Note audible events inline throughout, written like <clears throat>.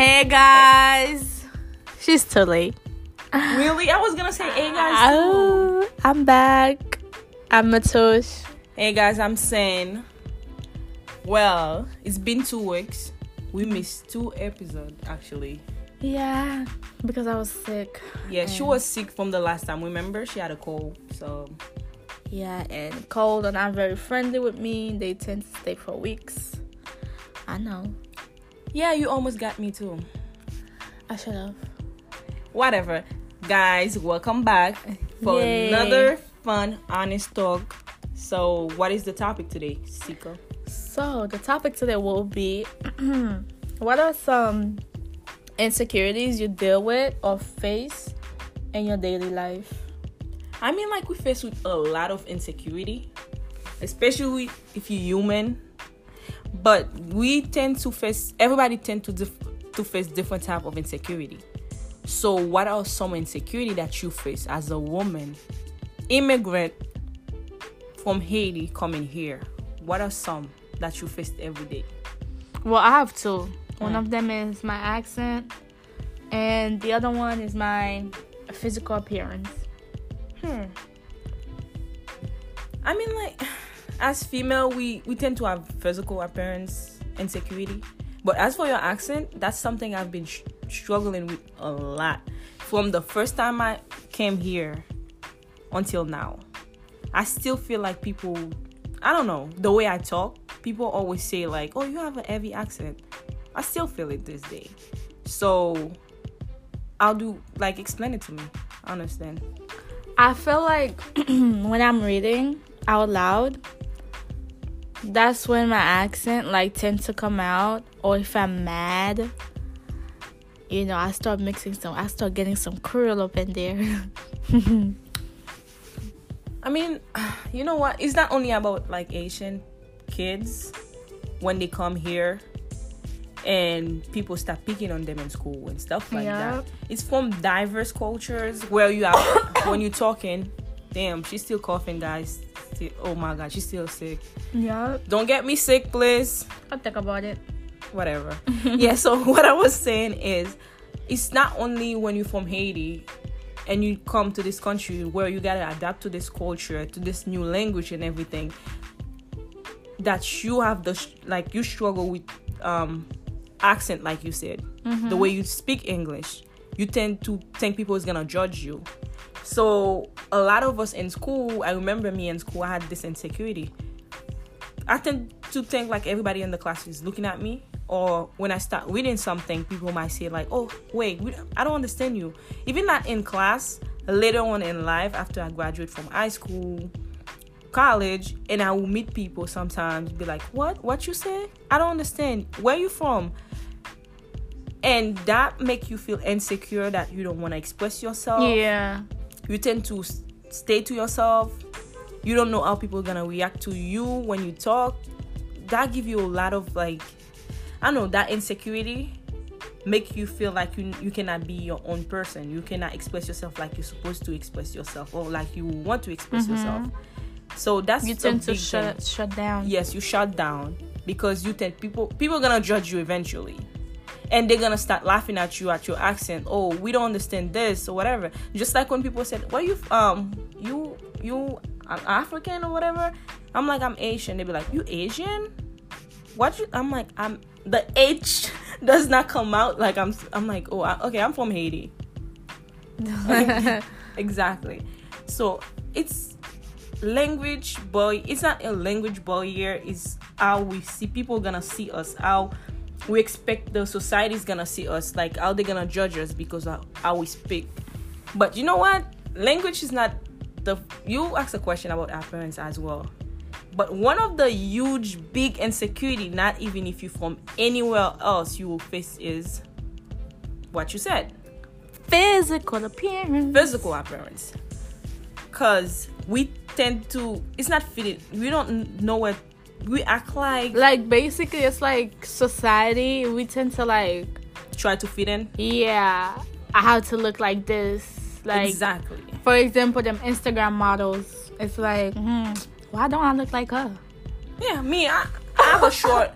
Hey guys, she's too late. Really? I was gonna say, hey guys. Ah, oh, I'm back. I'm Matush. Hey guys, I'm Sen. Well, it's been two weeks. We missed two episodes actually. Yeah, because I was sick. Yeah, she was sick from the last time. Remember, she had a cold. So Yeah, and cold And not very friendly with me. They tend to stay for weeks. I know. Yeah, you almost got me too. I should have. Whatever, guys. Welcome back for Yay. another fun, honest talk. So, what is the topic today, Siko? So the topic today will be <clears throat> what are some insecurities you deal with or face in your daily life? I mean, like we face with a lot of insecurity, especially if you're human. But we tend to face. Everybody tend to dif- to face different type of insecurity. So, what are some insecurity that you face as a woman, immigrant from Haiti coming here? What are some that you face every day? Well, I have two. One Mm. of them is my accent, and the other one is my physical appearance. Hmm. I mean, like, as female, we we tend to have physical appearance insecurity, but as for your accent, that's something I've been sh- struggling with a lot from the first time I came here until now. I still feel like people, I don't know, the way I talk, people always say like, "Oh, you have a heavy accent." I still feel it this day, so I'll do like explain it to me. I understand. I feel like <clears throat> when I'm reading out loud, that's when my accent like tends to come out. Or if I'm mad, you know, I start mixing some. I start getting some curl up in there. <laughs> I mean, <sighs> you know what? It's not only about like Asian kids when they come here and people start picking on them in school and stuff like Yeah. that. It's from diverse cultures where you are <coughs> when you're talking, damn, she's still coughing, guys. Still, oh my god, she's still sick. yeah, Don't get me sick, please. I'll think about it. Whatever. <laughs> yeah, so <laughs> what I was saying is it's not only when you're from Haiti and you come to this country where you gotta adapt to this culture, to this new language and everything, that you have the sh- like you struggle with um accent, like you said, the way you speak English. You tend to think people is gonna judge you. So a lot of us in school, I remember me in school, I had this insecurity. I tend to think like everybody in the class is looking at me, or when I start reading something, people might say like, "Oh, wait, I don't understand you." Even not in class, later on in life, after I graduate from high school, college, and I will meet people sometimes, be like, "What? What you say? I don't understand. Where you from?" And that make you feel insecure that you don't want to express yourself Yeah, you tend to stay to yourself. You don't know how people are gonna react to you when you talk. That give you a lot of like i don't know that insecurity make you feel like you you cannot be your own person. You cannot express yourself like you're supposed to express yourself or like you want to express mm-hmm. yourself. So that's you tend to shut shut down. yes you shut down because you tend people people are gonna judge you eventually and they're gonna start laughing at you at your accent. Oh we don't understand this or whatever. Just like when people said where you um you you an african or whatever? I'm like i'm asian. They'd be like you asian? What you i'm like i'm the h <laughs> does not come out. Like i'm i'm like oh I, okay i'm from haiti. <laughs> <laughs> Exactly. So it's language boy it's not a language barrier it's how we see people gonna see us how we expect the society's gonna see us like how they gonna judge us because of how we speak. But you know what? Language is not the you asked a question about appearance as well. But one of the huge big insecurity not even if you're from anywhere else you will face is what you said. Physical appearance. physical appearance. Because we tend to it's not fitting we don't know what we act like Like basically, it's like society. We tend to like, try to fit in yeah, I have to look like this. Like, exactly for example, them Instagram models. It's like, hmm, why don't I look like her? yeah me I, I have a short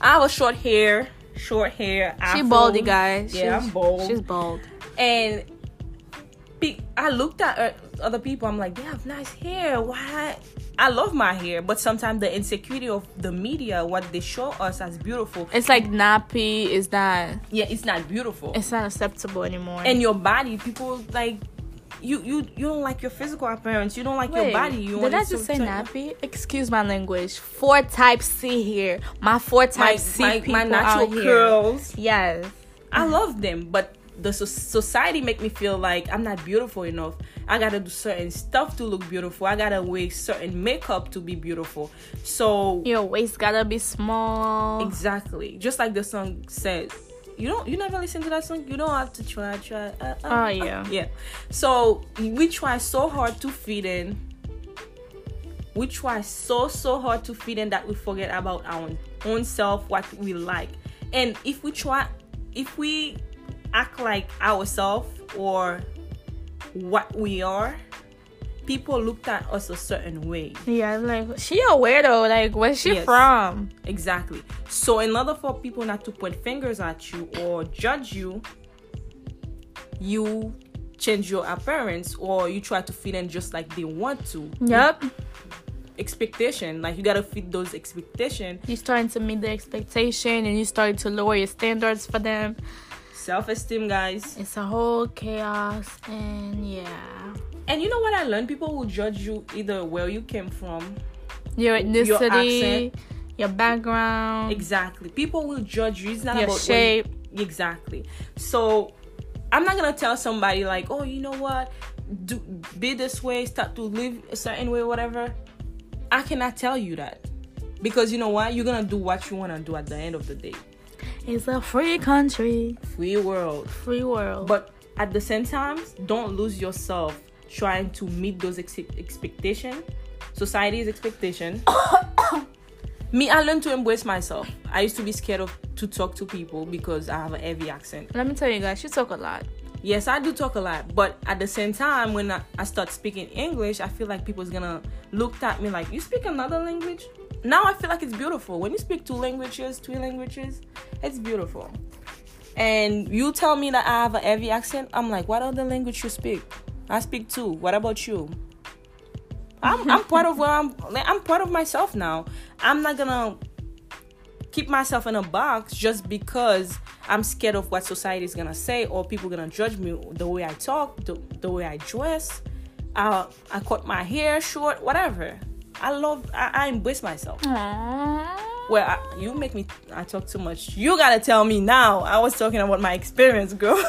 i have a short hair short hair. She baldy, guys. Yeah, she's, I'm bald. She's bald. and pe- I looked at uh, other people. I'm like, they have nice hair. Why? I love my hair, but sometimes the insecurity of the media, what they show us as beautiful, It's like nappy. Is that? yeah, it's not beautiful. It's not acceptable anymore. and your body, people like you. You you don't like your physical appearance. You don't like your body. You did want I just say nappy? Excuse my language. Four type C here. My four type My C my, people my natural curls. Yes. I love them, but the so- society make me feel like I'm not beautiful enough. I gotta do certain stuff to look beautiful. I gotta wear certain makeup to be beautiful. So Your waist gotta be small. exactly, just like the song says. You don't. You never listen to that song. You don't have to try. Try. Uh, uh, Oh, uh, yeah. yeah. So we try so hard to fit in. We try so so hard to fit in that we forget about our own self, what we like. And if we try, if we act like ourselves or what we are, people looked at us a certain way. Yeah, like she a weirdo. Like where's she Yes. from? Exactly. So in order for people not to point fingers at you or judge you, you change your appearance or you try to fit in just like they want to. Yep. Expectation, like you gotta fit those expectation. You starting to meet the expectation and you start to lower your standards for them. Self-esteem, guys. It's a whole chaos and yeah. And you know what I learned? People will judge you either where you came from. Your ethnicity, accent. your background, Exactly. People will judge you. It's not your about shape. What, exactly. So I'm not gonna tell somebody like, oh, you know what, do be this way, start to live a certain way, whatever. I cannot tell you that because you know what, you're gonna do what you wanna do at the end of the day. It's a free country, Free world. free world. But at the same time, don't lose yourself trying to meet those ex- expectation, society's expectation. <coughs> Me, I learned to embrace myself. I used to be scared of to talk to people because I have a heavy accent. let me tell you guys, you talk a lot. Yes, I do talk a lot, but at the same time, when I, I start speaking English, I feel like people's gonna look at me like, "You speak another language?" Now I feel like it's beautiful. When you speak two languages, three languages, it's beautiful. And you tell me that I have a heavy accent, I'm like, "What other language you speak?" I speak two. What about you? I'm I'm <laughs> part of where I'm. like, I'm part of myself now. I'm not gonna keep myself in a box just because I'm scared of what society is gonna say or people gonna judge me the way I talk, the, the way I dress. I I cut my hair short, whatever. I love. I, I embrace myself. Aww. Well, I, you make me. I talk too much. You gotta tell me now. I was talking about my experience, <laughs> girl.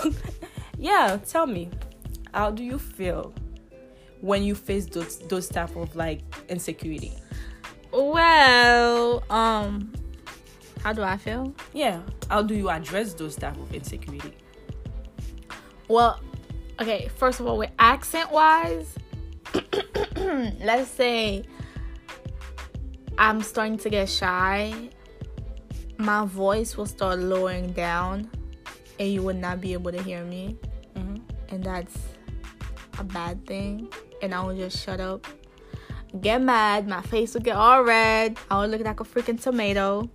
yeah, tell me. How do you feel when you face those those type of like insecurity? Well, um, how do I feel? Yeah. How do you address those type of insecurity? Well, okay, first of all, with accent wise, <clears throat> let's say I'm starting to get shy, my voice will start lowering down and you would not be able to hear me. Mhm. And that's a bad thing. And I will just shut up, get mad, my face will get all red, I will look like a freaking tomato.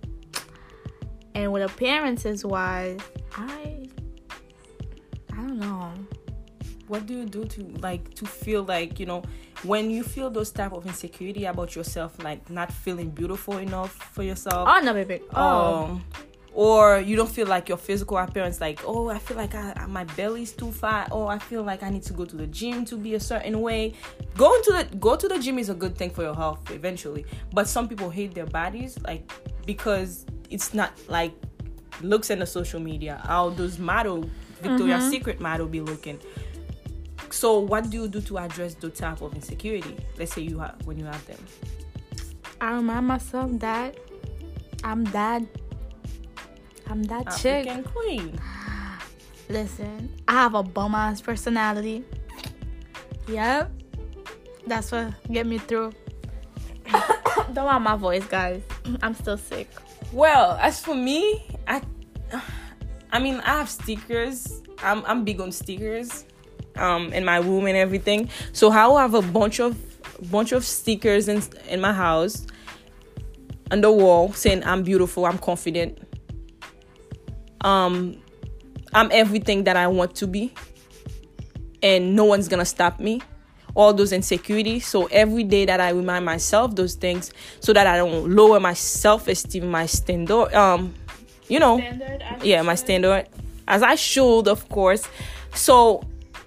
And with appearances wise, I what do you do to like to feel like you know when you feel those type of insecurity about yourself like not feeling beautiful enough for yourself? Oh no, baby. Oh, um or you don't feel like your physical appearance like oh i feel like I, my belly's too fat. Oh i feel like i need to go to the gym to be a certain way. Going to the go to the gym is a good thing for your health eventually. But some people hate their bodies like because it's not like looks in the social media. How those model victoria's secret model be looking so what do you do to address the type of insecurity let's say you have when you have them I remind myself that I'm that. I'm that chick. African queen Listen, I have a bum ass personality. Yep, that's what get me through. <coughs> Don't want my voice, guys. <coughs> I'm still sick. Well, as for me, I I mean, I have stickers. I'm I'm big on stickers. Um in my room and everything. So how I have a bunch of bunch of stickers in in my house on the wall saying I'm beautiful, I'm confident. um i'm everything that i want to be. And no one's gonna stop me. All those insecurities. So every day that i remind myself those things so that i don't lower my self-esteem my standard um you know. Standard, yeah my standard. As i should of course. So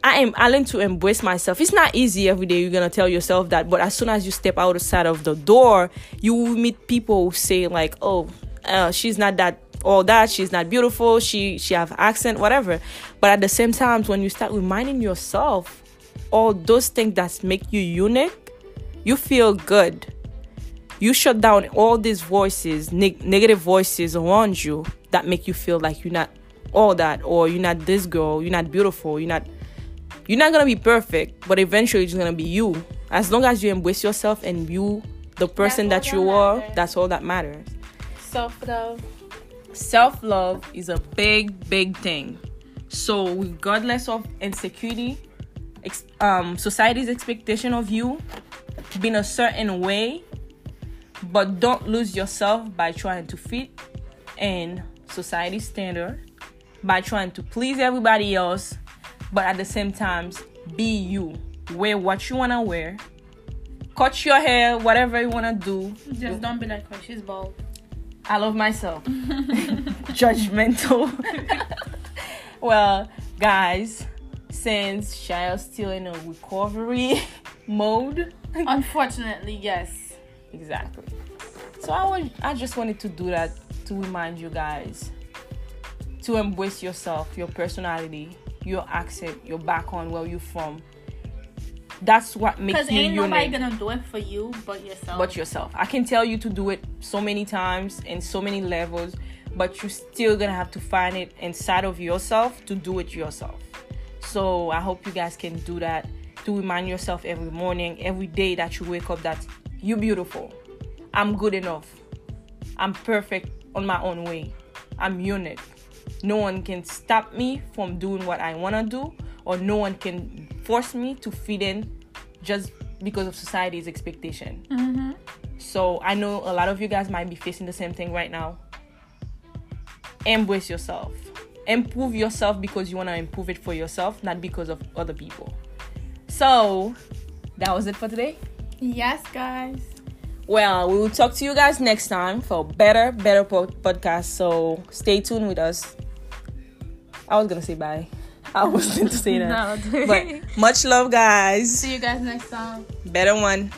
i am i learn to embrace myself. It's not easy every day you're gonna tell yourself that but as soon as you step outside of the door you will meet people who say like oh uh, she's not that all that. She's not beautiful. She she have accent whatever. But at the same time when you start reminding yourself all those things that make you unique you feel good. You shut down all these voices neg- negative voices around you that make you feel like you're not all that or you're not this girl you're not beautiful you're not you're not gonna be perfect but eventually it's gonna be you as long as you embrace yourself and you the person That's that you that are matters. that's all that matters Self love. self love is a big, big thing. So, regardless of insecurity, ex- um, society's expectation of you being a certain way, but don't lose yourself by trying to fit in society's standard, by trying to please everybody else, but at the same time, be you. Wear what you want to wear, cut your hair, whatever you want to do. Just don't be like her. She's bald. I love myself. <laughs> Judgmental. well, guys, since Shia's still in a recovery <laughs> mode, Unfortunately, yes. exactly. So I was, I just wanted to do that to remind you guys to embrace yourself, your personality, your accent, your background, where you're from. That's what makes Because you ain't unique. nobody gonna do it for you but yourself. but yourself. I can tell you to do it so many times in so many levels, but you're still gonna have to find it inside of yourself to do it yourself. So I hope you guys can do that to remind yourself every morning, every day that you wake up that you're beautiful. I'm good enough. I'm perfect on my own way. I'm unique. No one can stop me from doing what I wanna do, or no one can force me to fit in just because of society's expectation. Mm-hmm. So I know a lot of you guys might be facing the same thing right now. Embrace yourself. Improve yourself because you want to improve it for yourself, not because of other people. So that was it for today. Yes, guys. Well, we will talk to you guys next time for better, better po- podcast. So stay tuned with us. I was gonna say bye. I was going to say <laughs> that. No. But much love, guys. See you guys next time. Better one.